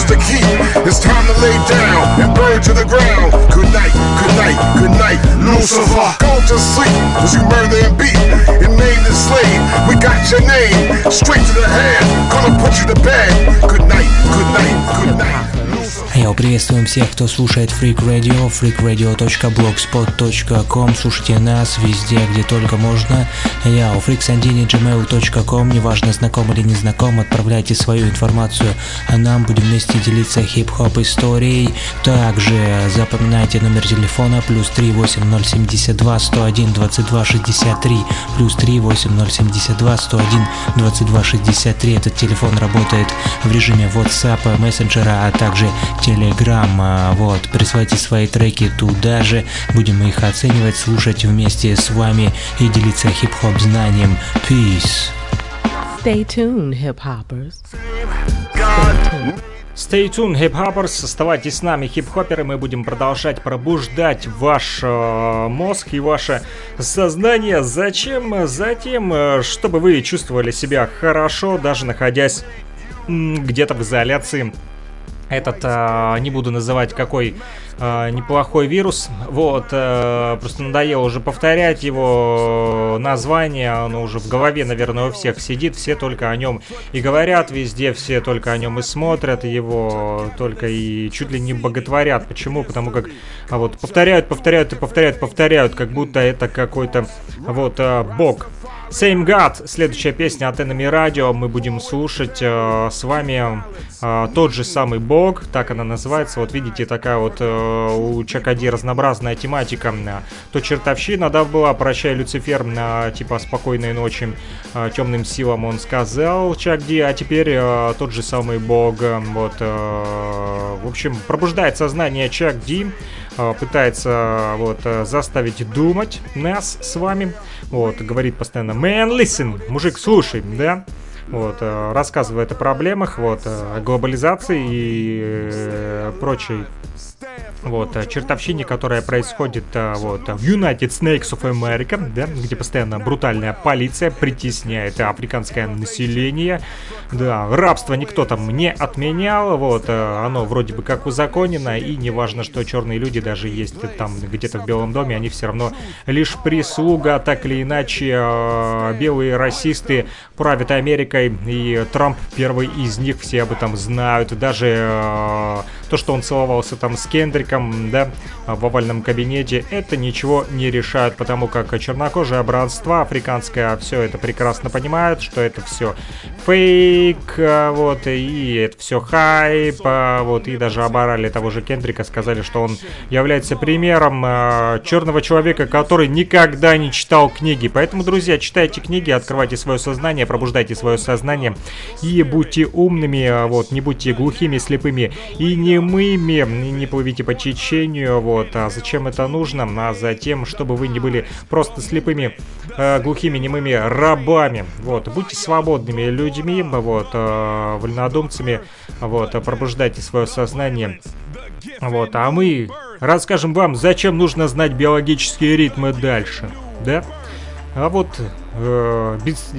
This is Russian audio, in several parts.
is the key. It's time to lay down and burn to the ground. Good night, good night, good night, Lucifer. Go to sleep as you murder and beat and name the slave. We got your name straight to the head. Gonna put you to bed. Good night, good night, good night. Йоу, приветствуем всех, кто слушает Freak Radio, freakradio.blogspot.com. Слушайте нас везде, где только можно. Я у freaksandini.gmail.com. Неважно, знаком или не знаком, отправляйте свою информацию, а нам будем вместе делиться хип-хоп историей. Также запоминайте номер телефона плюс 38072 101 22 63 плюс 38072 101 22 63. Этот телефон работает в режиме WhatsApp, мессенджера, а также Telegram. Вот, присылайте свои треки туда же, будем их оценивать, слушать вместе с вами и делиться хип-хоп знанием. Peace. Stay tuned, hip-hoppers. Stay tuned, хип-хоперс, оставайтесь с нами, хип-хоперы, мы будем продолжать пробуждать ваш э, мозг и ваше сознание. Зачем? Затем, э, чтобы вы чувствовали себя хорошо, даже находясь где-то в изоляции этот, э, не буду называть какой э, неплохой вирус, вот, э, просто надоело уже повторять его название, оно уже в голове, наверное, у всех сидит, все только о нем и говорят везде, все только о нем и смотрят его, только и чуть ли не боготворят. Почему? Потому как а вот повторяют, повторяют и повторяют, повторяют, как будто это какой-то вот э, бог. Same God, следующая песня от Enemy Radio, мы будем слушать э, с вами э, тот же самый бог, так она называется, вот видите, такая вот э, у Чакади разнообразная тематика, то чертовщина, да, была, прощай, Люцифер, э, типа спокойной ночи, э, темным силам он сказал Чакди, а теперь э, тот же самый бог, э, вот, э, в общем, пробуждает сознание Чакди, э, пытается вот заставить думать нас с вами, вот, говорит постоянно «Man, listen!» Мужик, слушай, да? Вот, э, рассказывает о проблемах, вот, э, о глобализации и э, прочей вот, чертовщине, которая происходит вот, в United Snakes of America, да, где постоянно брутальная полиция притесняет африканское население. Да, рабство никто там не отменял, вот, оно вроде бы как узаконено, и неважно, что черные люди даже есть там где-то в Белом доме, они все равно лишь прислуга, так или иначе, белые расисты правят Америкой, и Трамп первый из них, все об этом знают, даже то, что он целовался там с Кендриком, да, в овальном кабинете, это ничего не решает, потому как чернокожие братство африканское все это прекрасно понимают, что это все фейк, а, вот, и это все хайп, а, вот, и даже оборали того же Кендрика, сказали, что он является примером э, черного человека, который никогда не читал книги. Поэтому, друзья, читайте книги, открывайте свое сознание, пробуждайте свое сознание и будьте умными, вот, не будьте глухими, слепыми и немыми, не плывите по течению, вот, а зачем это нужно? А затем, чтобы вы не были просто слепыми, э, глухими, немыми рабами, вот, будьте свободными людьми, вот, э, вольнодумцами, вот, пробуждайте свое сознание, вот, а мы расскажем вам, зачем нужно знать биологические ритмы дальше, да? А вот э, без,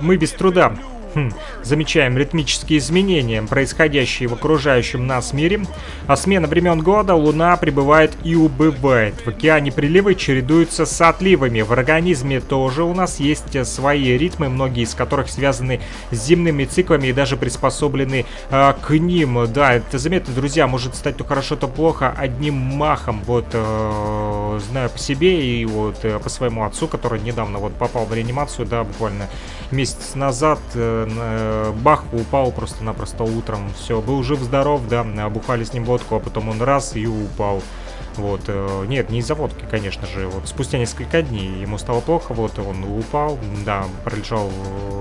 мы без труда Хм, замечаем ритмические изменения, происходящие в окружающем нас мире. А смена времен года Луна прибывает и убывает. В океане приливы чередуются с отливами. В организме тоже у нас есть свои ритмы, многие из которых связаны с земными циклами и даже приспособлены э, к ним. Да, это заметно, друзья, может стать то хорошо, то плохо одним махом. Вот, э, знаю по себе и вот э, по своему отцу, который недавно вот попал в реанимацию, да, буквально месяц назад. Э, Э, бах, упал просто-напросто утром. Все, был жив-здоров, да, обухали с ним водку, а потом он раз и упал. Вот, э, нет, не из-за водки, конечно же. Вот спустя несколько дней ему стало плохо, вот он упал, да, пролежал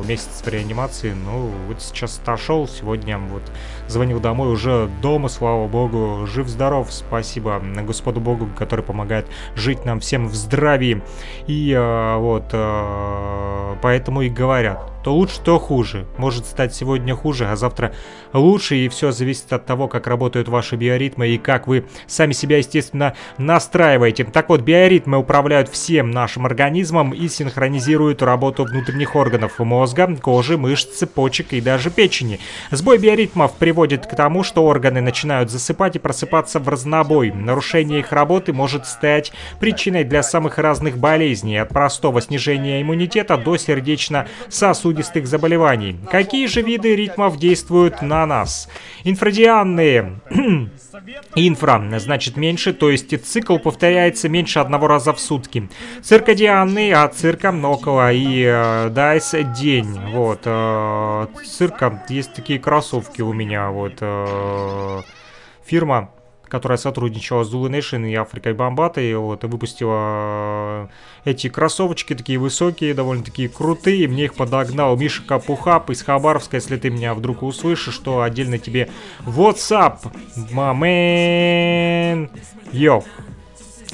месяц в реанимации, ну вот сейчас отошел, сегодня вот звонил домой, уже дома, слава богу, жив-здоров, спасибо Господу Богу, который помогает жить нам всем в здравии. И э, вот, э, поэтому и говорят, то лучше, то хуже. Может стать сегодня хуже, а завтра лучше, и все зависит от того, как работают ваши биоритмы и как вы сами себя, естественно, настраиваете. Так вот, биоритмы управляют всем нашим организмом и синхронизируют работу внутренних органов мозга, кожи, мышц, почек и даже печени. Сбой биоритмов приводит к тому, что органы начинают засыпать и просыпаться в разнобой. Нарушение их работы может стать причиной для самых разных болезней, от простого снижения иммунитета до сердечно-сосудистых заболеваний. Какие же виды ритмов действуют на нас? Инфрадианные. Инфра значит меньше, то есть цикл повторяется меньше одного раза в сутки. Циркадианные, а цирка около и э, дайс день. Вот. Э, цирка, есть такие кроссовки у меня, вот. Э, фирма которая сотрудничала с Zulu Nation и Африкой Бомбатой, вот, и выпустила э, эти кроссовочки такие высокие, довольно такие крутые, мне их подогнал Миша Капухап из Хабаровска, если ты меня вдруг услышишь, что отдельно тебе WhatsApp, man, йоу.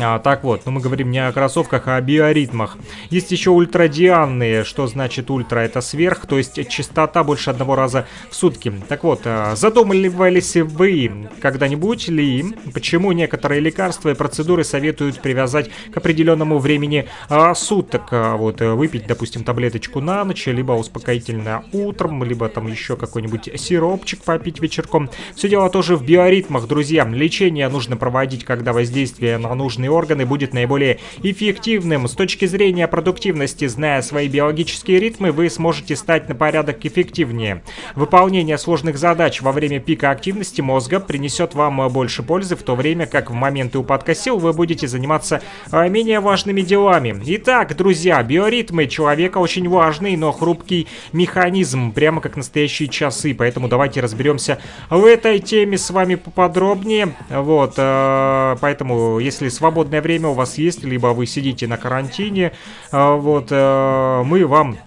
А, так вот, ну мы говорим не о кроссовках, а о биоритмах. Есть еще ультрадианные, что значит ультра, это сверх, то есть частота больше одного раза в сутки. Так вот, а, задумывались вы когда-нибудь ли, почему некоторые лекарства и процедуры советуют привязать к определенному времени а, суток? А, вот, выпить, допустим, таблеточку на ночь, либо успокоительное утром, либо там еще какой-нибудь сиропчик попить вечерком. Все дело тоже в биоритмах, друзья. Лечение нужно проводить, когда воздействие на нужные определенные органы будет наиболее эффективным. С точки зрения продуктивности, зная свои биологические ритмы, вы сможете стать на порядок эффективнее. Выполнение сложных задач во время пика активности мозга принесет вам больше пользы, в то время как в моменты упадка сил вы будете заниматься а, менее важными делами. Итак, друзья, биоритмы человека очень важный, но хрупкий механизм, прямо как настоящие часы, поэтому давайте разберемся в этой теме с вами поподробнее. Вот, а, поэтому, если свободно свободное время у вас есть, либо вы сидите на карантине, а, вот, э, мы вам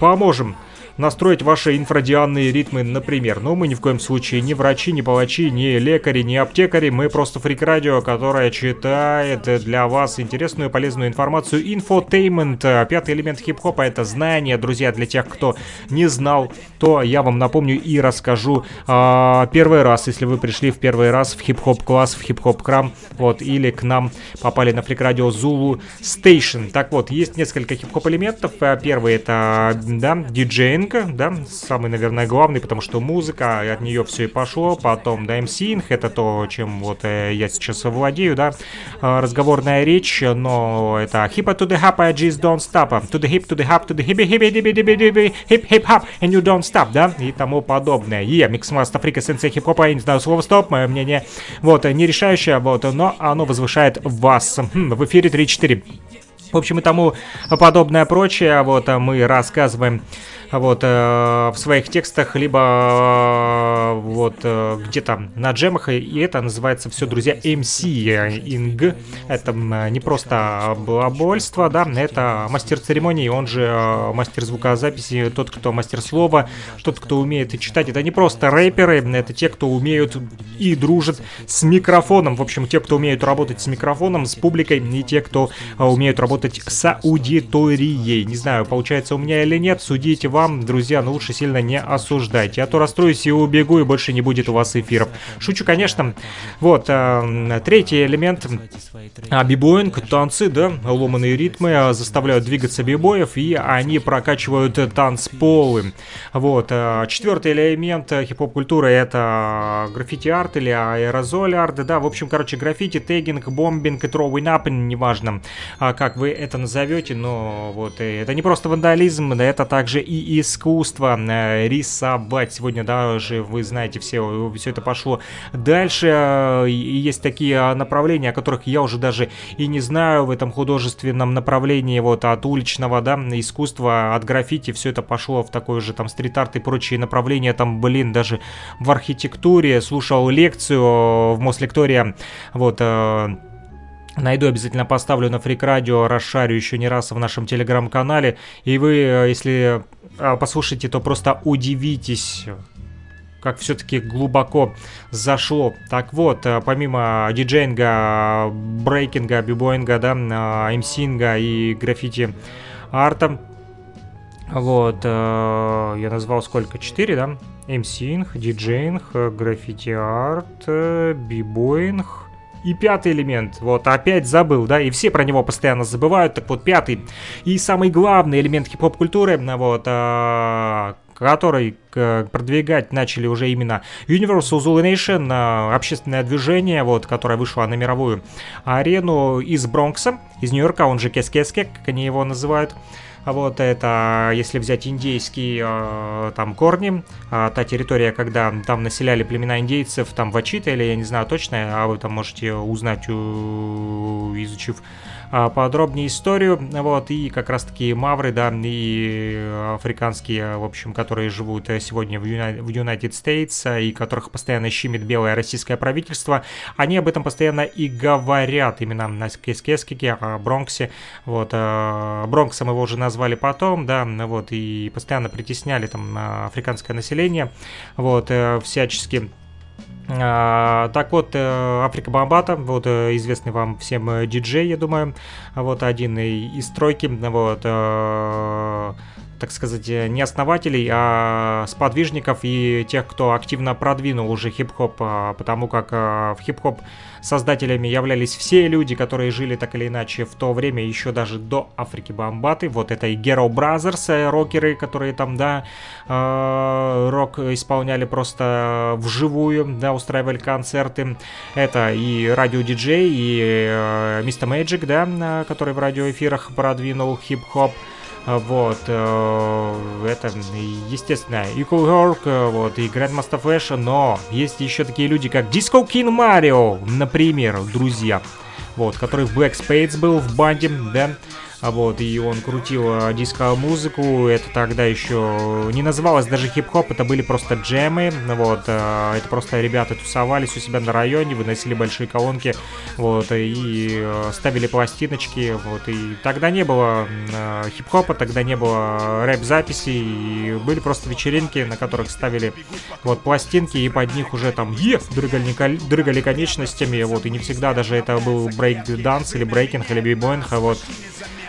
поможем настроить ваши инфрадианные ритмы, например. Но мы ни в коем случае не врачи, не палачи, не лекари, не аптекари. Мы просто фрик-радио, которое читает для вас интересную и полезную информацию. Infotainment, пятый элемент хип-хопа, это знание, друзья, для тех, кто не знал, то я вам напомню и расскажу а, первый раз, если вы пришли в первый раз в хип-хоп класс, в хип-хоп храм, вот, или к нам попали на фрик-радио Zulu Station. Так вот, есть несколько хип-хоп элементов. Первый это, да, DJing, музыка, да, самый, наверное, главный, потому что музыка, от нее все и пошло, потом, да, MCing, это то, чем вот э, я сейчас владею, да, э, разговорная речь, но это hip to the hop, I just don't stop, to the hip, to the hop, to the hip, hip, hip, hip, hip, hip, hip, hop, and you don't stop, да, и тому подобное. И Микс Маста Фрика Сенсей хип-хопа, я не знаю слово стоп, мое мнение, вот, не решающее, вот, но оно возвышает вас. Хм, в эфире 3-4. В общем, и тому подобное прочее, вот, мы рассказываем вот, э, в своих текстах, либо э, вот э, где-то на джемах, и это называется все, друзья, MC-инг. Это не просто балабольство, да, это мастер церемонии, он же мастер звукозаписи, тот, кто мастер слова, тот, кто умеет читать. Это не просто рэперы, это те, кто умеют и дружат с микрофоном. В общем, те, кто умеют работать с микрофоном, с публикой, и те, кто умеют работать с аудиторией. Не знаю, получается у меня или нет, судите вам вам, друзья, но лучше сильно не осуждайте. А то расстроюсь и убегу, и больше не будет у вас эфиров. Шучу, конечно. Вот, э, третий элемент. А, бибоинг, танцы, да, ломаные ритмы а, заставляют двигаться бибоев, и они прокачивают танцполы. Вот, э, четвертый элемент хип-хоп-культуры это граффити-арт или аэрозоль-арт, да, в общем, короче, граффити, тегинг, бомбинг и throwing up, неважно, как вы это назовете, но вот, э, это не просто вандализм, да, это также и искусство э, рисовать. Сегодня даже, вы знаете, все, все это пошло дальше. Э, есть такие а, направления, о которых я уже даже и не знаю в этом художественном направлении, вот от уличного, да, искусства, от граффити, все это пошло в такой же там стрит-арт и прочие направления, там, блин, даже в архитектуре, слушал лекцию в Мослектория, вот, э, Найду, обязательно поставлю на фрик радио, расшарю еще не раз в нашем телеграм-канале. И вы, если послушаете, то просто удивитесь, как все-таки глубоко зашло. Так вот, э, помимо диджейнга, брейкинга, бибоинга, да, эмсинга и граффити арта, Вот, э, я назвал сколько? Четыре, да? MCing, DJing, граффити-арт, b-boying, и пятый элемент, вот, опять забыл, да, и все про него постоянно забывают, так вот, пятый и самый главный элемент хип-хоп культуры, вот, а, который продвигать начали уже именно Universal Zulu Nation, а, общественное движение, вот, которое вышло на мировую арену из Бронкса, из Нью-Йорка, он же Кескеске, как они его называют. Вот это, если взять индейские э, там корни, э, та территория, когда там населяли племена индейцев, там Вачита или я не знаю точно, а вы там можете узнать, изучив а, подробнее историю, вот, и как раз-таки мавры, да, и африканские, в общем, которые живут э, сегодня в, United States, э, и которых постоянно щемит белое российское правительство, они об этом постоянно и говорят, именно на Кескескике, о Бронксе, вот, э, Бронксом его уже назвали потом, да, вот, и постоянно притесняли там африканское население, вот, всячески а, так вот, э, Африка Бомбата, вот э, известный вам всем э, диджей, я думаю, вот один из стройки, вот так сказать, не основателей, а сподвижников и тех, кто активно продвинул уже хип-хоп, а, потому как в хип-хоп Создателями являлись все люди, которые жили так или иначе в то время, еще даже до Африки Бомбаты. Вот это и Ghetto Brothers, э, рокеры, которые там, да, э, рок исполняли просто вживую, да, устраивали концерты. Это и радиодиджей, и Мистер э, Magic, да, который в радиоэфирах продвинул хип-хоп. Вот, э, это, естественно, Equal Work, э, вот, и Grandmaster Flash, но есть еще такие люди, как Disco King Mario, например, друзья, вот, который в Black Spades был в банде, да, а вот, и он крутил а, диско-музыку, это тогда еще не называлось даже хип-хоп, это были просто джемы, вот, а, это просто ребята тусовались у себя на районе, выносили большие колонки, вот, и ставили пластиночки, вот, и тогда не было хип-хопа, тогда не было рэп-записей, были просто вечеринки, на которых ставили, вот, пластинки, и под них уже там, е, дрыгали, дрыгали конечностями, вот, и не всегда даже это был брейк-данс или брейкинг или b-boying, вот,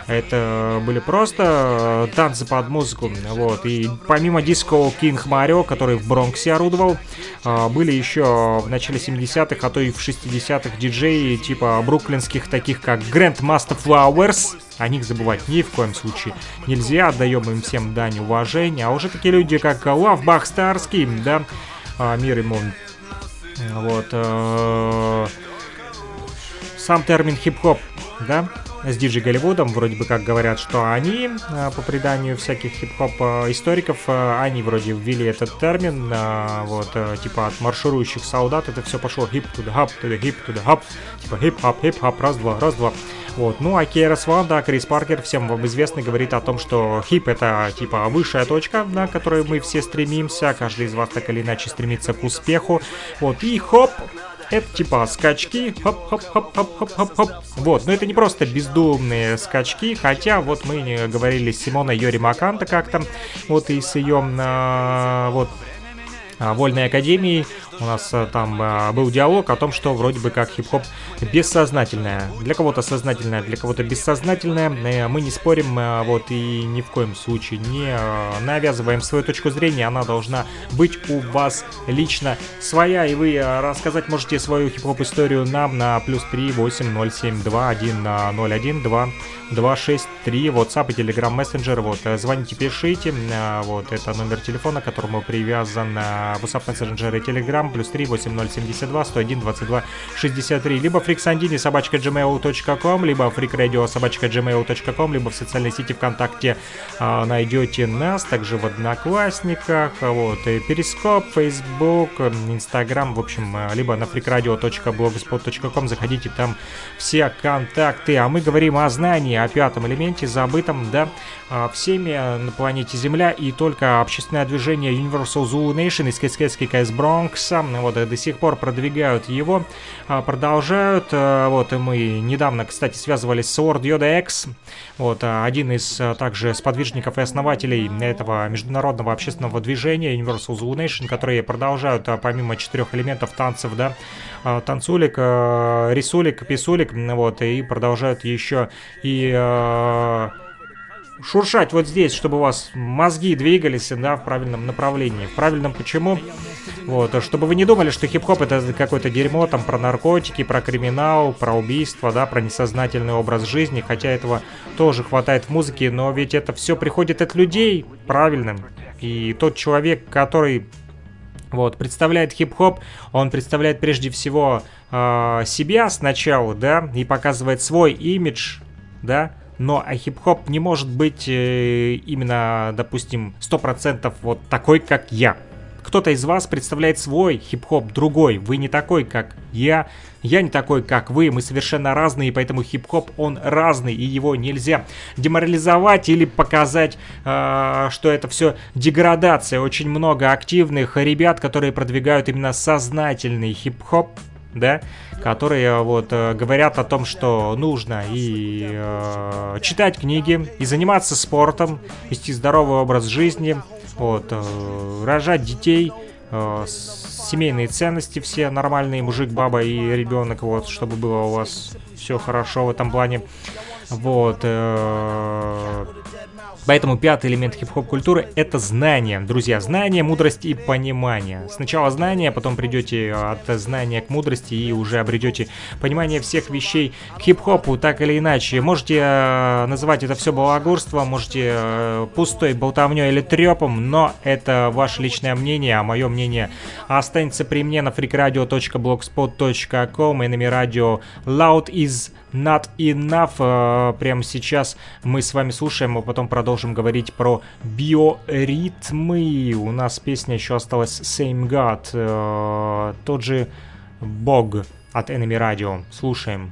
это были просто э, танцы под музыку. Вот. И помимо диско King Mario, который в Бронксе орудовал, э, были еще в начале 70-х, а то и в 60-х диджеи типа бруклинских, таких как Grandmaster Flowers. О них забывать ни в коем случае нельзя. Отдаем им всем дань уважения. А уже такие люди, как Bach Старский, да, а, мир ему. Вот. Э, сам термин хип-хоп, да, с Диджи Голливудом. Вроде бы как говорят, что они, а, по преданию всяких хип-хоп а, историков, а, они вроде ввели этот термин, вот, типа от марширующих солдат, это все пошло hip to the hop, to the hip типа хип-хоп, хип-хоп, раз-два, раз-два. Вот. Ну а Кейрос Ван, да, Крис Паркер, всем вам известный, говорит о том, что хип это типа высшая точка, на которой мы все стремимся, каждый из вас так или иначе стремится к успеху. Вот, и хоп, это типа скачки, хоп-хоп-хоп-хоп-хоп-хоп. Вот, но это не просто бездумные скачки, хотя вот мы говорили с Симоной Йори Маканта как-то, вот и с ее, а, вот, а, Вольной Академией у нас э, там э, был диалог о том, что вроде бы как хип-хоп бессознательное. Для кого-то сознательное, для кого-то бессознательное. Э, мы не спорим, вот, и ни в коем случае не навязываем свою точку зрения. Она должна быть у вас лично своя. И вы рассказать можете свою хип-хоп историю нам на плюс 3 8 0 2 1 0 1 2 263, WhatsApp и Telegram Messenger, вот, звоните, пишите, вот, это номер телефона, которому привязан WhatsApp Messenger и Telegram, плюс 3 8072 101 22 63, либо фриксандини собачка gmail.com, либо фрикрадио собачка gmail.com, либо в социальной сети ВКонтакте а, найдете нас, также в Одноклассниках, вот, и Перископ, Facebook, Instagram, в общем, либо на freakradio.blogspot.com, заходите, там все контакты, а мы говорим о знании, о пятом элементе, забытом, да, а, всеми на планете Земля, и только общественное движение Universal Zulu Nation из Кэскетский КС Бронкса, вот, до сих пор продвигают его, а, продолжают, а, вот, и мы недавно, кстати, связывались с Lord Yoda X, вот, один из также сподвижников и основателей этого международного общественного движения Universal Zulu Nation, которые продолжают, помимо четырех элементов танцев, да, танцулик, рисулик, писулик, вот, и продолжают еще и шуршать вот здесь, чтобы у вас мозги двигались, да, в правильном направлении. В правильном почему? Вот, чтобы вы не думали, что хип-хоп это какое-то дерьмо там про наркотики, про криминал, про убийство, да, про несознательный образ жизни, хотя этого тоже хватает в музыке, но ведь это все приходит от людей правильным. И тот человек, который вот, представляет хип-хоп, он представляет прежде всего э, себя сначала, да, и показывает свой имидж, да, но а хип-хоп не может быть э, именно, допустим, 100% вот такой, как я. Кто-то из вас представляет свой хип-хоп другой. Вы не такой, как я. Я не такой, как вы. Мы совершенно разные, поэтому хип-хоп, он разный, и его нельзя деморализовать или показать, э, что это все деградация. Очень много активных ребят, которые продвигают именно сознательный хип-хоп, да, которые вот э, говорят о том, что нужно и э, читать книги, и заниматься спортом, вести здоровый образ жизни, вот, э, рожать детей, э, семейные ценности все нормальные, мужик, баба и ребенок, вот, чтобы было у вас все хорошо в этом плане. Вот. Э, Поэтому пятый элемент хип-хоп культуры — это знание. Друзья, знание, мудрость и понимание. Сначала знание, потом придете от знания к мудрости и уже обретете понимание всех вещей к хип-хопу, так или иначе. Можете э, называть это все балагурством, можете э, пустой болтовней или трепом, но это ваше личное мнение, а мое мнение останется при мне на freakradio.blogspot.com и на радио Loud is Not Enough. Э, прямо сейчас мы с вами слушаем, а потом продолжим говорить про биоритмы. У нас песня еще осталась Same God, э, тот же Бог от Enemy Radio. Слушаем.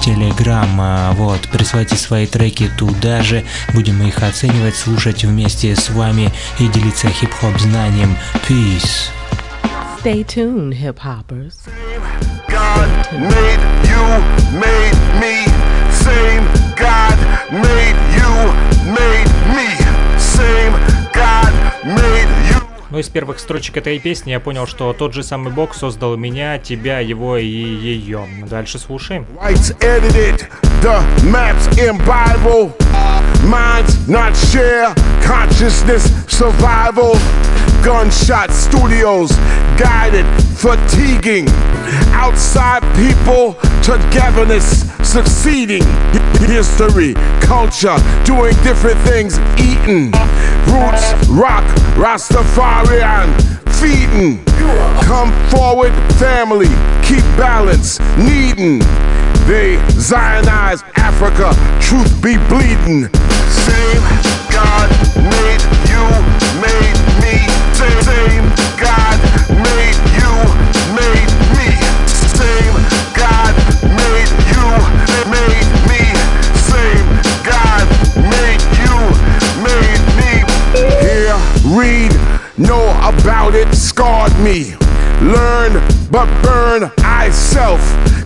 Telegram. Вот, присылайте свои треки туда же, будем их оценивать, слушать вместе с вами и делиться хип-хоп знанием. Peace. Stay tuned, hip-hoppers. God made you, made me. Same God made you, made me. Same God made you. Ну, из первых строчек этой песни я понял, что тот же самый Бог создал меня, тебя, его и ее. Дальше слушаем. Minds not share consciousness survival. Gunshot studios guided fatiguing. Outside people togetherness succeeding. History, culture, doing different things, eating. Roots, rock, Rastafarian, feeding. Come forward, family, keep balance, needing. They Zionize Africa, truth be bleeding. Same God made you, made me. About it, scarred me. Learn, but burn I self.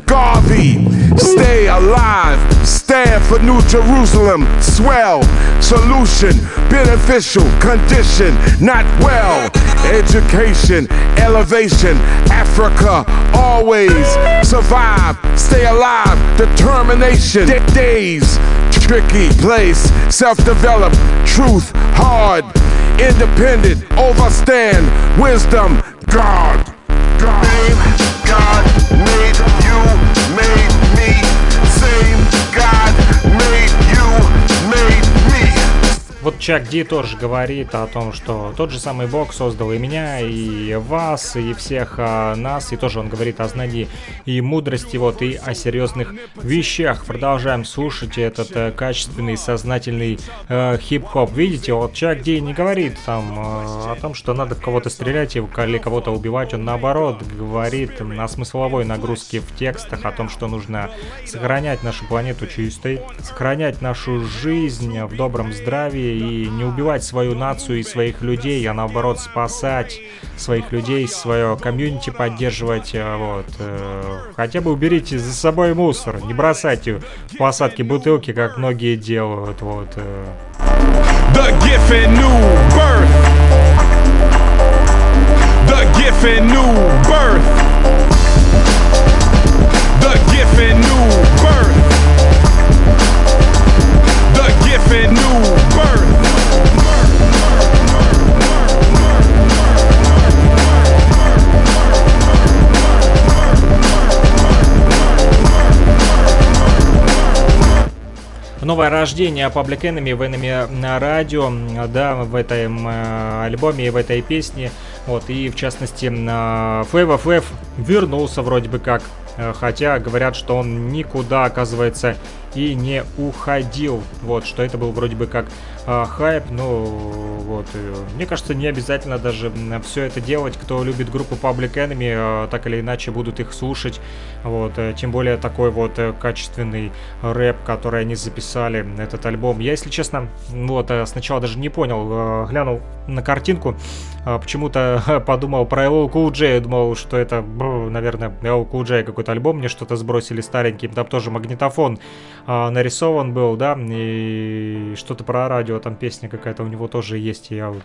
Garvey, stay alive, stand for New Jerusalem, swell, solution, beneficial, condition, not well, education, elevation, Africa, always survive, stay alive, determination, days, tricky place, self developed, truth, hard, independent, overstand, wisdom, God. God. God made Вот Чак Ди тоже говорит о том, что тот же самый Бог создал и меня, и вас, и всех а, нас, и тоже он говорит о знании и мудрости, вот, и о серьезных вещах. Продолжаем слушать этот э, качественный, сознательный э, хип-хоп. Видите, вот Чак Ди не говорит там э, о том, что надо в кого-то стрелять или кого-то убивать, он наоборот говорит на смысловой нагрузке в текстах о том, что нужно сохранять нашу планету чистой, сохранять нашу жизнь в добром здравии и не убивать свою нацию и своих людей, а наоборот спасать своих людей, свое комьюнити поддерживать. Э, вот. Э, хотя бы уберите за собой мусор, не бросайте в посадке бутылки, как многие делают. Вот. Э. The gift new birth. The gift new birth. The gift new Gift new birth. новое рождение Public Enemy в Enemy на радио, да, в этом э, альбоме и в этой песне. Вот, и в частности, Flav of вернулся вроде бы как, э, хотя говорят, что он никуда, оказывается, и не уходил. Вот, что это был вроде бы как э, хайп, но вот, мне кажется, не обязательно даже все это делать. Кто любит группу Public Enemy, э, так или иначе будут их слушать. Вот, э, тем более такой вот э, качественный рэп, который они записали, этот альбом. Я, если честно, вот, э, сначала даже не понял, э, глянул на картинку, э, почему-то подумал про LL Cool J, думал, что это, наверное, LL Cool J какой-то альбом, мне что-то сбросили старенький, там тоже магнитофон а, нарисован был, да, и что-то про радио, там песня какая-то у него тоже есть, я вот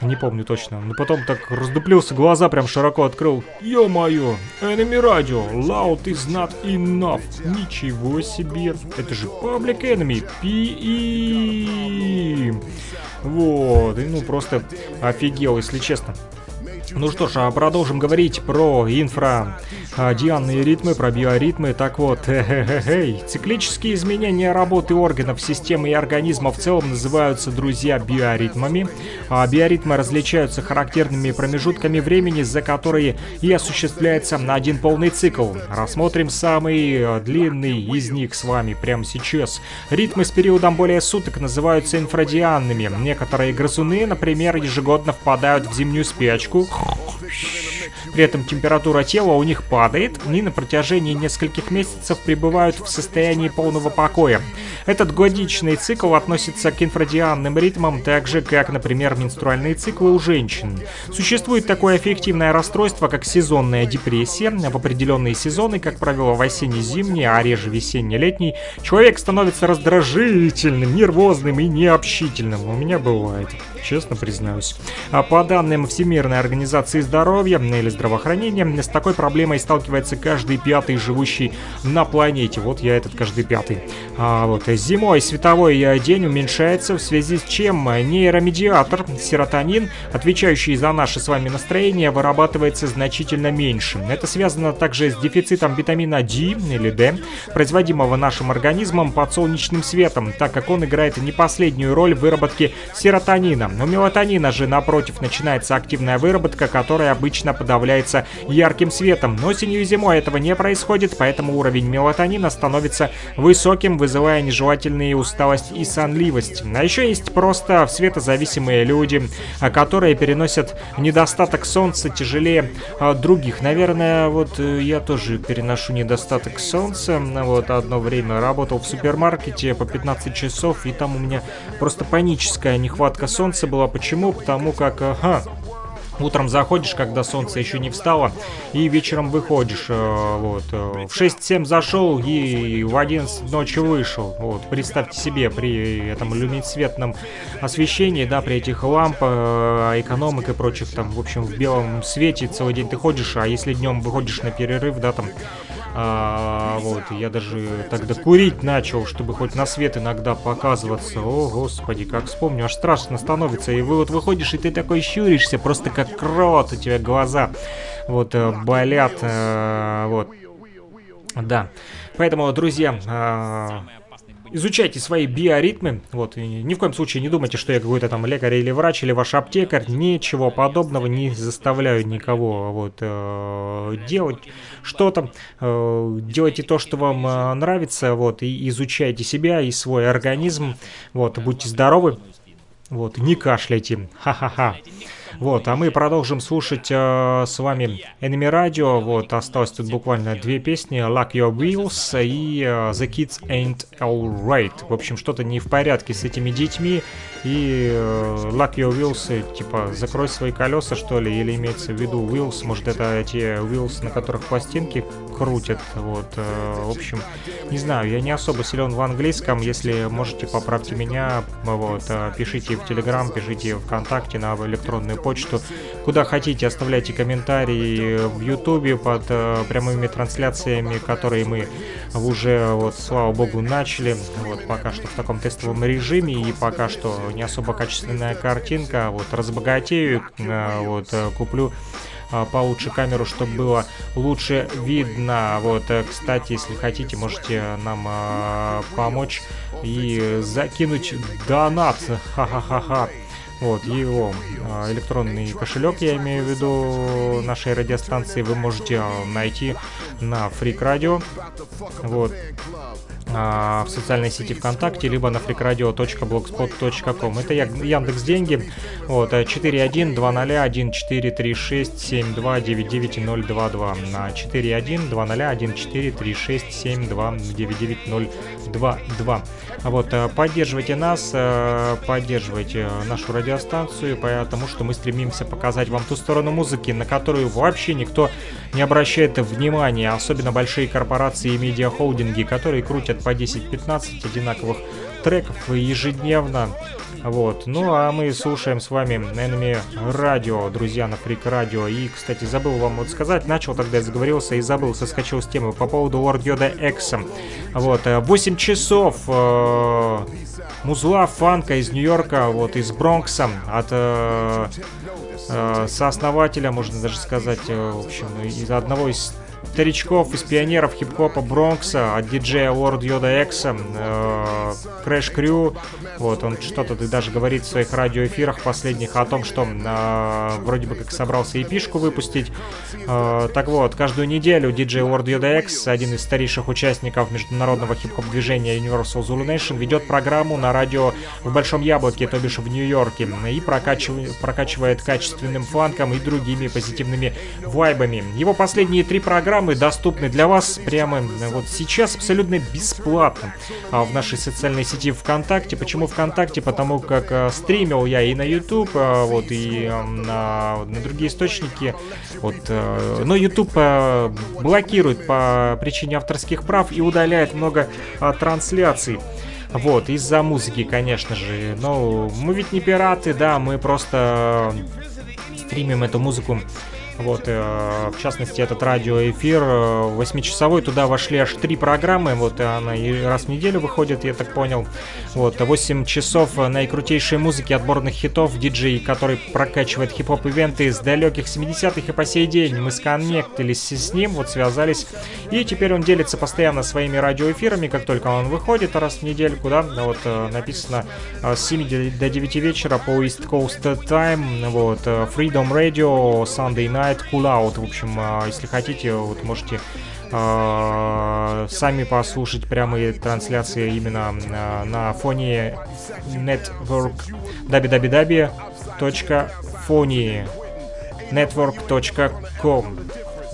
не помню точно. Но потом так раздуплился, глаза прям широко открыл. Ё-моё, Enemy Radio, loud is not enough. Ничего себе, это же Public Enemy, PE. Вот, и ну просто офигел, если честно. Ну что ж, а продолжим говорить про инфра дианные ритмы, про биоритмы. Так вот, циклические изменения работы органов, системы и организма в целом называются, друзья, биоритмами. А биоритмы различаются характерными промежутками времени, за которые и осуществляется один полный цикл. Рассмотрим самый э, длинный из них с вами прямо сейчас. Ритмы с периодом более суток называются инфрадианными. Некоторые грызуны, например, ежегодно впадают в зимнюю спячку, Oh, shit. При этом температура тела у них падает, и на протяжении нескольких месяцев пребывают в состоянии полного покоя. Этот годичный цикл относится к инфрадианным ритмам, так же как, например, менструальные циклы у женщин. Существует такое эффективное расстройство, как сезонная депрессия. В определенные сезоны, как правило, в осенне-зимний, а реже весенне-летний, человек становится раздражительным, нервозным и необщительным. У меня бывает честно признаюсь. А по данным Всемирной организации здоровья или здравоохранения, с такой проблемой сталкивается каждый пятый живущий на планете. Вот я этот каждый пятый. А вот зимой световой день уменьшается, в связи с чем нейромедиатор серотонин, отвечающий за наше с вами настроение, вырабатывается значительно меньше. Это связано также с дефицитом витамина D или D, производимого нашим организмом под солнечным светом, так как он играет не последнюю роль в выработке серотонина. У мелатонина же, напротив, начинается активная выработка, которая обычно подавляется ярким светом. Но осенью и зимой этого не происходит, поэтому уровень мелатонина становится высоким, вызывая нежелательные усталость и сонливость. А еще есть просто светозависимые люди, которые переносят недостаток солнца тяжелее а, других. Наверное, вот э, я тоже переношу недостаток солнца. Вот одно время работал в супермаркете по 15 часов, и там у меня просто паническая нехватка солнца была. Почему? Потому как, ага, Утром заходишь, когда солнце еще не встало, и вечером выходишь. Э, вот. Э, в 6-7 зашел и в 11 ночи вышел. Вот. Представьте себе, при этом люминесцентном освещении, да, при этих лампах, э, экономик и прочих, там, в общем, в белом свете целый день ты ходишь, а если днем выходишь на перерыв, да, там, а, вот, я даже тогда курить начал, чтобы хоть на свет иногда показываться. О, господи, как вспомню, аж страшно становится. И вы вот выходишь, и ты такой щуришься, просто как крот, у тебя глаза вот э, болят, э, вот. Да. Поэтому, друзья, э, изучайте свои биоритмы, вот, и ни в коем случае не думайте, что я какой-то там лекарь или врач, или ваш аптекарь, ничего подобного, не заставляю никого, вот, э, делать. Что-то, э, делайте то, что вам э, нравится, вот, и изучайте себя и свой организм, вот, будьте здоровы, вот, не кашляйте, ха-ха-ха. Вот, а мы продолжим слушать э, с вами Enemy Radio. Вот, осталось тут буквально две песни. Lock Your Wheels и э, The Kids Ain't Alright. В общем, что-то не в порядке с этими детьми. И э, Lock Your Wheels, э, типа, закрой свои колеса, что ли, или имеется в виду Wheels, может это те Wheels, на которых пластинки крутят, вот, э, в общем, не знаю, я не особо силен в английском, если можете, поправьте меня, вот, э, пишите в Телеграм, пишите ВКонтакте на электронную почту, куда хотите, оставляйте комментарии в Ютубе под э, прямыми трансляциями, которые мы уже, вот, слава богу, начали, вот, пока что в таком тестовом режиме, и пока что не особо качественная картинка, вот, разбогатею, э, вот, э, куплю э, получше камеру, чтобы было лучше видно. Вот, кстати, если хотите, можете нам э, помочь и закинуть донат. Ха-ха-ха-ха. Вот, его а, электронный кошелек, я имею в виду, нашей радиостанции вы можете а, найти на Freak Radio. Вот. А, в социальной сети ВКонтакте, либо на freakradio.blogspot.com. Это Яндекс Деньги. Вот, 41 на 1436 41 20 2.2. А вот, э, поддерживайте нас, э, поддерживайте э, нашу радиостанцию, потому что мы стремимся показать вам ту сторону музыки, на которую вообще никто не обращает внимания, особенно большие корпорации и медиахолдинги, которые крутят по 10-15 одинаковых треков ежедневно. Вот. Ну а мы слушаем с вами Enemy Radio, друзья, на Freak Radio. И, кстати, забыл вам вот сказать, начал тогда заговорился и забыл, соскочил с темы по поводу Lord Yoda X. Вот, 8 часов э, музла фанка из Нью-Йорка, вот, из Бронкса, от э, э, сооснователя, можно даже сказать, э, в общем, из одного из старичков из пионеров хип-хопа Бронкса, от диджея Lord Yoda X, э, Crash Crew. Вот, он что-то даже говорит в своих радиоэфирах последних о том, что э, вроде бы как собрался эпишку выпустить. Э, так вот, каждую неделю диджей Lord Yoda X, один из старейших участников международного хип-хоп движения Universal Zulu Nation, ведет программу на радио в Большом Яблоке, то бишь в Нью-Йорке, и прокачивает, прокачивает качественным фанком и другими позитивными вайбами. Его последние три программы доступны для вас прямо вот сейчас абсолютно бесплатно а, в нашей социальной сети ВКонтакте. Почему ВКонтакте? Потому как а, стримил я и на YouTube, а, вот, и на, на другие источники. Вот, но YouTube блокирует по причине авторских прав и удаляет много трансляций. Вот, из-за музыки, конечно же. Но мы ведь не пираты, да, мы просто стримим эту музыку вот, э, в частности, этот радиоэфир 8-часовой, э, туда вошли аж три программы, вот, она и раз в неделю выходит, я так понял. Вот, 8 часов наикрутейшей музыки, отборных хитов, диджей, который прокачивает хип-хоп ивенты с далеких 70-х и по сей день. Мы сконнектились с ним, вот, связались, и теперь он делится постоянно своими радиоэфирами, как только он выходит раз в недельку, да, вот, э, написано с 7 до 9 вечера по East Coast Time, вот, Freedom Radio, Sunday Night, Night Cool Out. В общем, а, если хотите, вот можете э, сами послушать прямые трансляции именно э, на фоне network www.phony network.com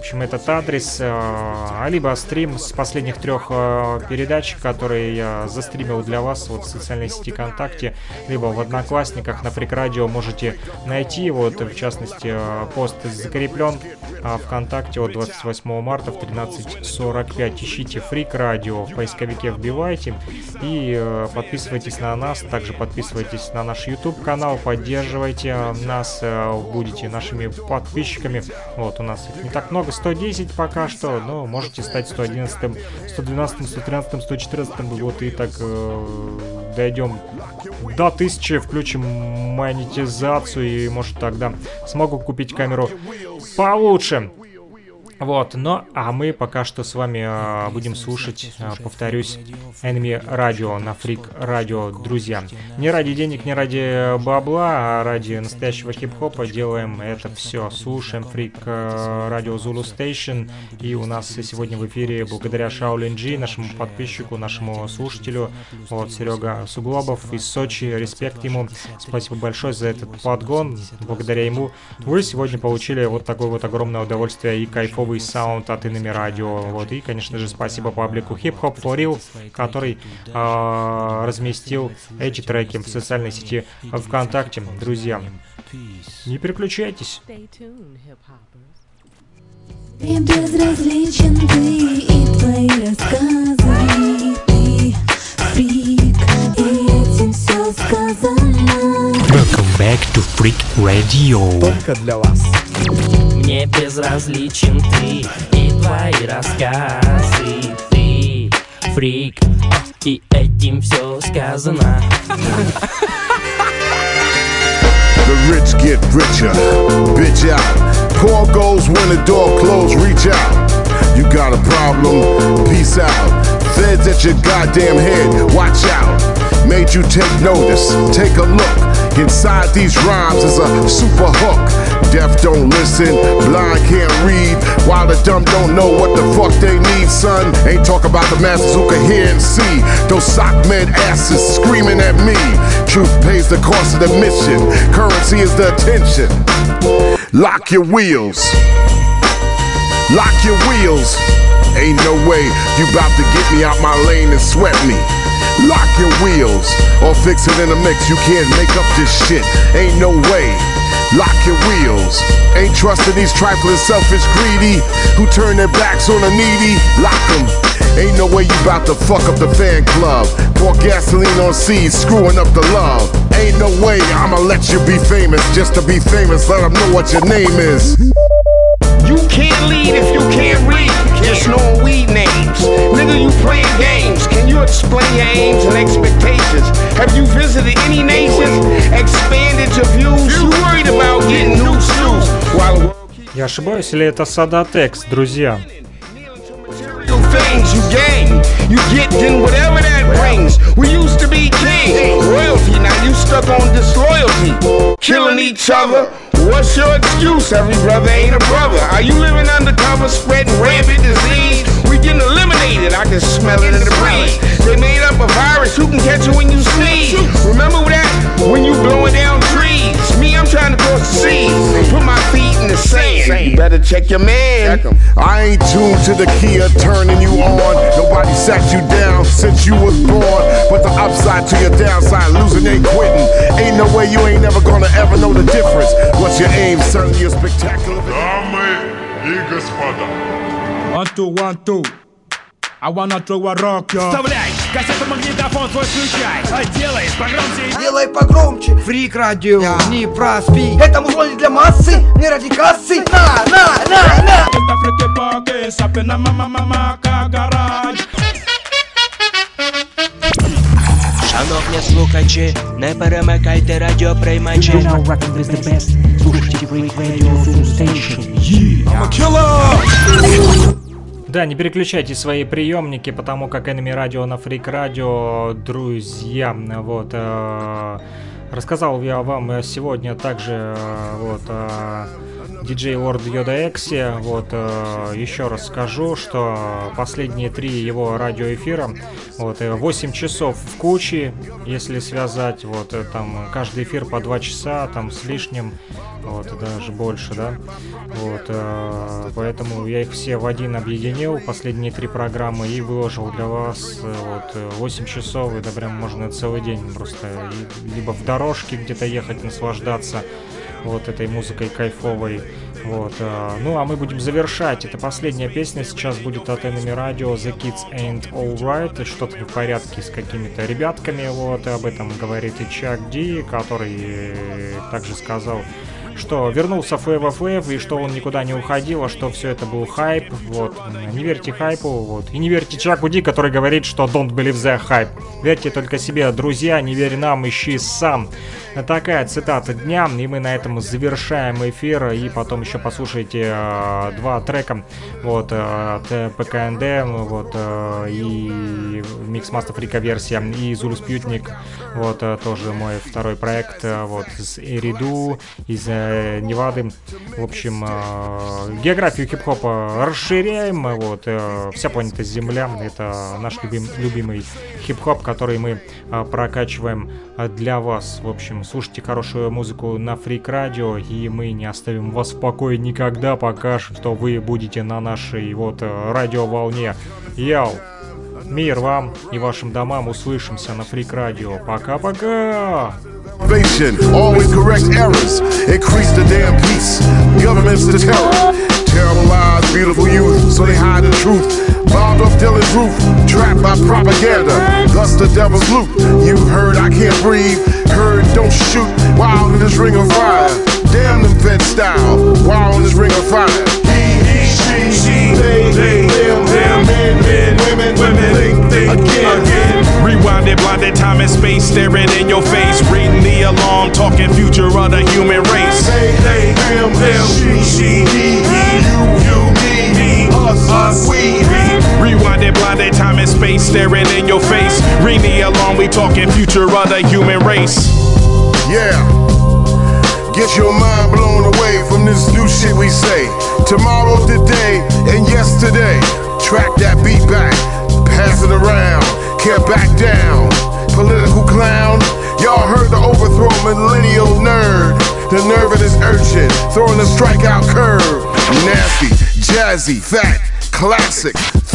общем, этот адрес, а, либо стрим с последних трех а, передач, которые я застримил для вас вот в социальной сети ВКонтакте, либо в Одноклассниках на Фрик Радио можете найти, вот, в частности, а, пост закреплен ВКонтакте от 28 марта в 13.45. Ищите Фрик Радио, в поисковике вбивайте и подписывайтесь на нас, также подписывайтесь на наш YouTube канал, поддерживайте нас, будете нашими подписчиками. Вот, у нас их не так много, 110 пока что, но можете стать 111, 112, 113, 114, вот и так э, дойдем до 1000, включим монетизацию и может тогда смогу купить камеру получше. Вот, но, а мы пока что с вами э, будем слушать, э, повторюсь, Enemy Radio на Freak Radio, друзья. Не ради денег, не ради бабла, а ради настоящего хип-хопа делаем это все. Слушаем Freak Radio Zulu Station, и у нас сегодня в эфире, благодаря Shaolin G, нашему подписчику, нашему слушателю, вот, Серега Суглобов из Сочи, респект ему, спасибо большое за этот подгон, благодаря ему вы сегодня получили вот такое вот огромное удовольствие и кайфовый новый саунд от Инами Радио. Вот, и, конечно же, спасибо паблику Hip Hop for Real, который э, разместил эти треки в социальной сети ВКонтакте. Друзья, не переключайтесь. И безразличен ты и твои рассказы, ты фрик, и этим все сказано. Welcome back to Freak Radio. Только для вас. Мне безразличен ты и твои рассказы Ты фрик, и этим все сказано The rich get richer, bitch out. Call goes when the door closed, reach out. You got a problem, peace out. Feds at your goddamn head, watch out. Made you take notice, take a look. Inside these rhymes is a super hook. Deaf don't listen, blind can't read. While the dumb don't know what the fuck they need, son. Ain't talk about the masses who can hear and see. Those sock med asses screaming at me. Truth pays the cost of the mission. Currency is the attention. Lock your wheels. Lock your wheels. Ain't no way you bout to get me out my lane and sweat me. Lock your wheels or fix it in a mix. You can't make up this shit. Ain't no way. Lock your wheels. Ain't trusting these trifling, selfish, greedy who turn their backs on the needy. Lock them. Ain't no way you bout to fuck up the fan club. Pour gasoline on seeds, screwing up the love. Ain't no way I'ma let you be famous just to be famous. Let them know what your name is. You can't lead if you can't read. Just knowing weed names. Nigga, you playing games. Can you explain your aims and expectations? Have you visited any nations? Expanded your views? You worried about getting new shoes while the world keeps Я ошибаюсь или это Садатекс, друзья? material things you gain. You get then whatever that brings. We used to be king, royalty. Now you stuck on disloyalty, killing each other. What's your excuse? Every brother ain't a brother. Are you living undercover, spreading rampant disease? We getting eliminated. I can smell it in the breeze. They made up a virus. Who can catch it when you sneeze? Remember that when you blowing down trees? Me, I'm trying to cross the seas. Put my feet in the sand. You better check your man. I ain't tuned to the key of turning you on. Nobody sat you down since you was born. But the upside to your downside, losing ain't quitting. Ain't no way you ain't never gonna ever know the difference. What's your aim, son? You're spectacular. Дамы и господа, One, two, one, two. I wanna throw a rock, yo. Вставляй, кассету магнитофон свой включай А делай погромче Делай погромче Фрик радио, не проспи Это музло не для массы, не ради кассы На, на, на, на Это фрики боги, сапина мама мама гараж. Шановні слухачі, не перемикайте радіоприймачі Слушайте Freak Radio Zulu Station. Да, не переключайте свои приемники, потому как Enemy Radio на Freak Radio, друзья, вот, э, рассказал я вам сегодня также, э, вот, э, DJ Lord Yoda Экси, вот, э, еще раз скажу, что последние три его радиоэфира, вот, э, 8 часов в куче, если связать, вот, э, там, каждый эфир по 2 часа, там, с лишним, вот, даже больше, да, вот, э, поэтому я их все в один объединил, последние три программы, и выложил для вас, э, вот, э, 8 часов, это прям можно целый день просто, либо в дорожке где-то ехать, наслаждаться, вот этой музыкой кайфовой. Вот, э, ну а мы будем завершать. Это последняя песня сейчас будет от Enemy Radio The Kids Ain't Alright. Что-то в порядке с какими-то ребятками. Вот, и об этом говорит и Чак Ди, который также сказал что вернулся ФФФ и что он никуда не уходил, а что все это был хайп. Вот. Не верьте хайпу, вот. И не верьте Чаку Ди, который говорит, что don't believe the hype. Верьте только себе, друзья, не верь нам, ищи сам. Такая цитата дня, и мы на этом завершаем эфир, и потом еще послушайте э, два трека, вот, э, от ПКНД, вот, э, и Микс Маста Фрика версия, и Зулу Спутник, вот, э, тоже мой второй проект, э, вот, с Эриду, из э, Невады, в общем, э, географию хип-хопа расширяем, вот, э, вся планета Земля, это наш любим, любимый хип-хоп, который мы э, прокачиваем для вас, в общем, слушайте хорошую музыку на Фрик Радио, и мы не оставим вас в покое никогда, пока что вы будете на нашей вот радиоволне. Яу! Мир вам и вашим домам. Услышимся на Фрик Радио. Пока-пока! Innovation, always correct errors, increase the damn peace. Government's the terror. Terrible lies, beautiful youth, so they hide the truth. Bombed off Dylan's roof, trapped by propaganda. Thus the devil's loop. You heard I can't breathe, heard don't shoot. Wild in this ring of fire. Damn them vet style, wild in this ring of fire. Staring in your face, reading the alarm, we talking future of the human race. Yeah. Get your mind blown away from this new shit we say. Tomorrow, today, day, and yesterday. Track that beat back, pass it around, can't back down. Political clown, y'all heard the overthrow millennial nerd. The nerve of this urchin, throwing a strikeout curve. Nasty, jazzy, fat, classic.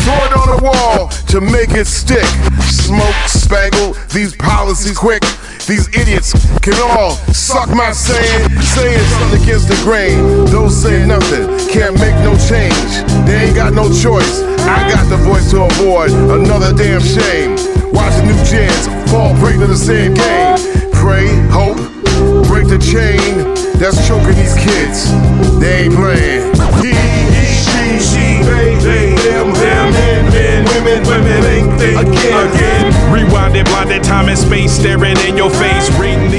Throw it on the wall to make it stick. Smoke, spangle, these policies quick. These idiots can all suck my saying, saying something against the grain. Those say nothing, can't make no change. They ain't got no choice. I got the voice to avoid another damn shame. Watch the new gens fall prey to the same game. Pray, hope, break the chain that's choking these kids. They ain't playing. Them, them, men, men, women, women, think, think, again, again. Rewinded, blinded, time and space, staring in your face, reading the alarm, talking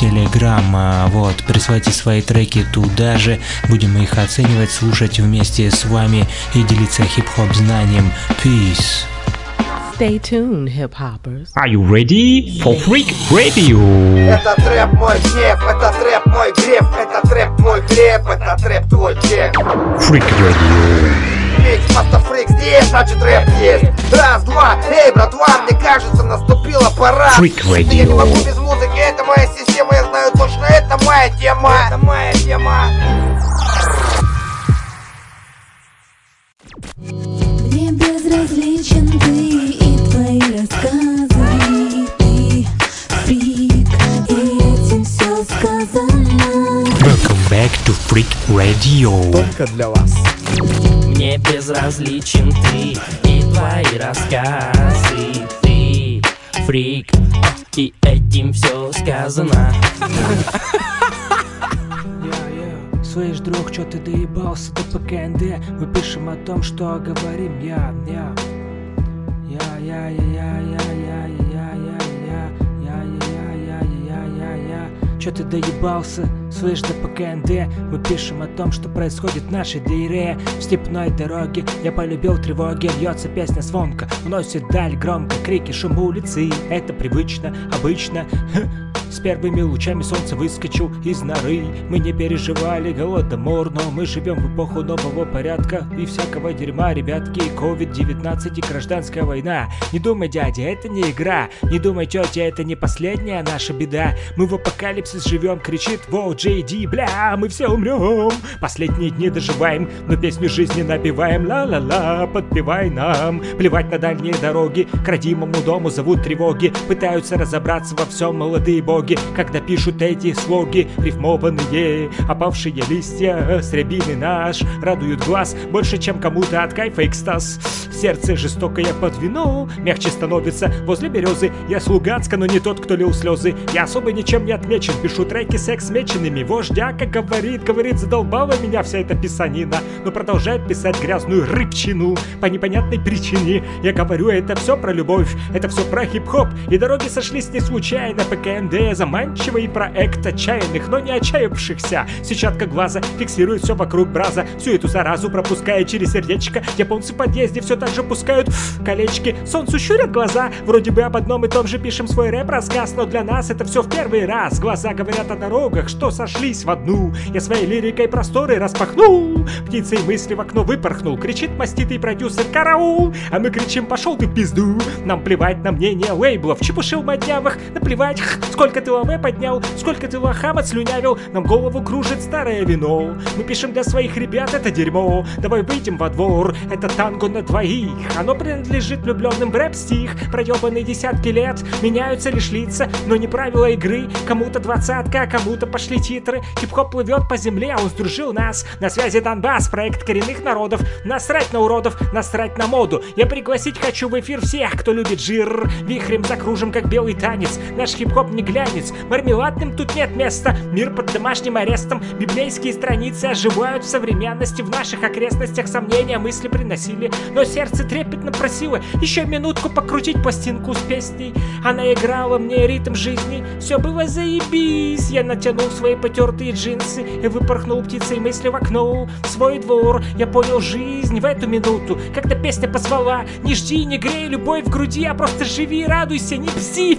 Telegram. А, Вот, присылайте свои треки туда же, будем их оценивать, слушать вместе с вами и делиться хип-хоп знанием. Peace. Stay tuned, hip hoppers. Are you ready for Freak Radio? Это трэп мой гнев, это трэп мой греф, это трэп мой греб, это трэп твой чек. Freak Radio. Микс, Маста Фрик здесь, значит рэп есть. Раз, два, эй, братва, мне кажется, наступила пора. Freak Я не Radio. могу без музыки, это моя система, я знаю точно, это моя тема. Это моя тема. Мне безразличен ты и твои рассказы ты фрик, и этим все сказано Welcome back to Freak Radio. Только для вас. Мне безразличен ты и твои рассказы Ты фрик, и этим все сказано Слышь, друг, чё ты доебался до ПКНД? Мы пишем о том, что говорим я, я. Я, я, я, я, я, я, я, я, я, я, я, я, я, я, я. Чё ты доебался? Слышь, до ПКНД Мы пишем о том, что происходит в нашей дыре. В степной дороге я полюбил тревоги. Льется песня звонко, уносит даль громко. Крики, шум улицы, это привычно, обычно. С первыми лучами солнца выскочил из норы. Мы не переживали голодомор Но мы живем в эпоху нового порядка И всякого дерьма, ребятки. COVID-19 и гражданская война. Не думай, дядя, это не игра. Не думай, тетя, это не последняя наша беда. Мы в апокалипсис живем, кричит Воу, Джей Ди, бля, мы все умрем Последние дни доживаем, но песню жизни напеваем. Ла-ла-ла, подпевай нам. Плевать на дальние дороги, к родимому дому зовут тревоги. Пытаются разобраться во всем молодые боги Когда пишут эти слоги, рифмованные Опавшие листья с рябины наш Радуют глаз больше, чем кому-то от кайфа экстаз. Сердце жестокое под вино Мягче становится возле березы. Я с но не тот, кто лил слезы. Я особо ничем не отмечен Пишу треки секс меченными Вождя, как говорит, говорит, задолбала меня вся эта писанина. Но продолжает писать грязную рыбчину По непонятной причине. Я говорю, это все про любовь Это все про хип-хоп. И дороги сошлись не случайно. ПКНД заманчивый проект отчаянных, но не отчаявшихся. Сетчатка глаза фиксирует все вокруг браза. Всю эту заразу пропуская через сердечко. Японцы в подъезде все так же пускают колечки. Солнцу щурят глаза. Вроде бы об одном и том же пишем. Свой рэп-рассказ Но для нас это все в первый раз. Глаза говорят о дорогах, что сошлись в одну. Я своей лирикой просторы распахнул. Птицей мысли в окно выпорхнул. Кричит маститый продюсер «Караул!» А мы кричим «Пошел ты в пизду!» Нам плевать на мнение лейблов. Чепушил моднявых, наплевать х, Сколько ты ЛВ поднял, сколько ты лохам отслюнявил. Нам голову кружит старое вино. Мы пишем для своих ребят это дерьмо. Давай выйдем во двор, это танго на двоих. Оно принадлежит влюбленным в рэп-стих. Проебанные десятки лет, меняются лишь лица Но не правила игры, кому-то двадцатка, а кому-то пошли титры. Хип-хоп плывет по земле, а он сдружил нас. На связи Донбасс, проект коренных народов. Насрать на уродов, насрать на моду. Я пригласить хочу в эфир всех, кто любит жир. Вихрем закружим, как белый танец. Наш хип-хоп не глянец. Мармеладным тут нет места. Мир под домашним арестом. Библейские страницы оживают в современности. В наших окрестностях сомнения мысли приносили. Но сердце трепетно просило Еще минутку покрутить пластинку с песней. Она играла мне ритм жизни. Все было заебись. Я натянул свои потертые джинсы И выпорхнул птицей мысли в окно. В свой двор Я понял жизнь в эту минуту Когда песня позвала. Не жди, не грей любовь в груди А просто живи, радуйся, не бзи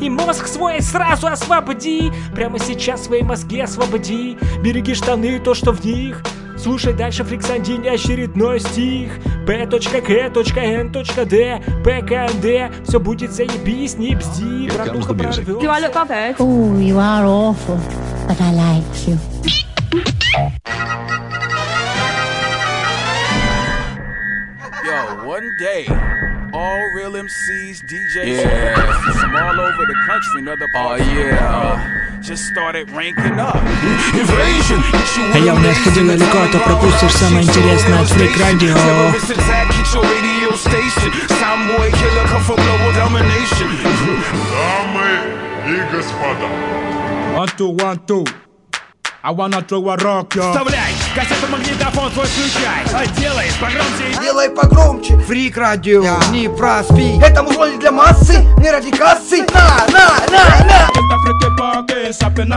И мозг свой сразу освободи. Прямо сейчас свои мозги освободи. Береги штаны, то, что в них. Слушай дальше Фриксандине очередной стих. P.K.N.D ПКНД Все будет заебись, не бзди. Братуха прорвется? Oh, you are awful, but I like you. Yo, one day, all real MCs, DJs, Yeah. from all over the country and other parts Oh, of the yeah. world just started ranking up. Invasion. А я у нас ходи далеко, а то пропустишь самое интересное от Фрик Радио. Terrorist attack, hit your radio station. Soundboy killer come for global domination. Дамы и господа, One, two, one, two. I wanna throw a rock, yo. Вставляй, кассету магнитофон твой включай. А делай погромче Делай погромче. Фрик радио, не проспи. Это музло не для массы, не ради кассы. На, на, на, на. Get the freaky pockets up in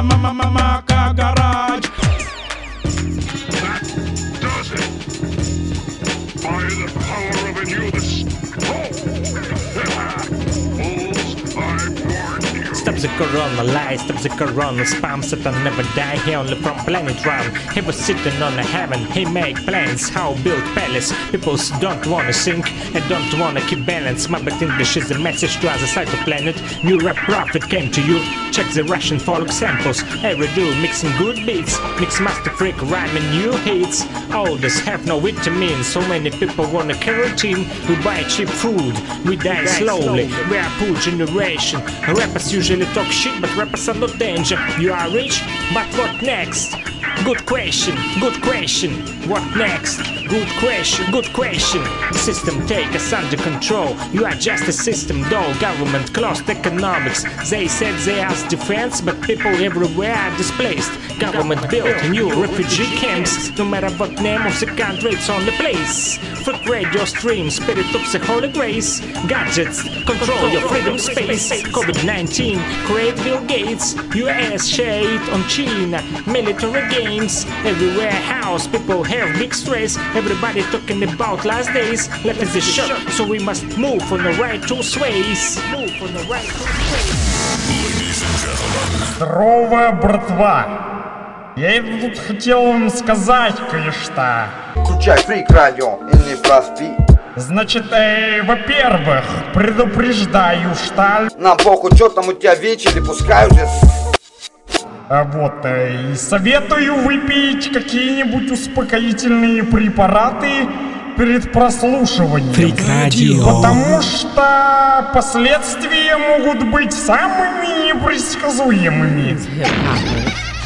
you. The corona lies, stop the corona spam Satan never die, he only from planet run. He was sitting on a heaven, he make plans. How build palace, people don't wanna sink And don't wanna keep balance. My bad English is a message to other side of planet. New rap prophet came to you. Check the Russian folk samples. Every do mixing good beats. Mix master freak rhyming new hits. All this have no vitamins So many people want a carotene We buy cheap food, we die slowly. We are poor generation. Rappers usually talk shit but are not danger You are rich, but what next? Good question, good question. What next? Good question, good question. System take us under control. You are just a system, though. Government closed economics. They said they asked defense, but people everywhere are displaced. Government built new refugee camps. No matter what name of the country, it's on the place. Foot radio stream, spirit of the holy grace. Gadgets, control your freedom space. COVID 19, create Bill Gates. US shade on China. Military games, everywhere house. People have big stress. Everybody talking about last days. Life is a shock, so we must move on the right two ways. Move on the right two ways. Ladies and Здорово, братва! Я тут хотел вам сказать кое-что. Включай фрик радио и не проспи. Значит, э, во-первых, предупреждаю, что... Нам похуй, что там у тебя вечер, пускай уже... А вот, э, и советую выпить какие-нибудь успокоительные препараты перед прослушиванием. Фрик радио. Потому что последствия могут быть самыми непредсказуемыми.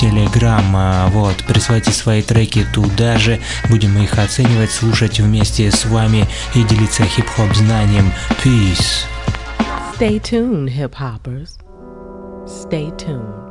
Telegram. Вот, присылайте свои треки туда же, будем их оценивать, слушать вместе с вами и делиться хип-хоп знанием. Peace. Stay tuned, hip hoppers. Stay tuned.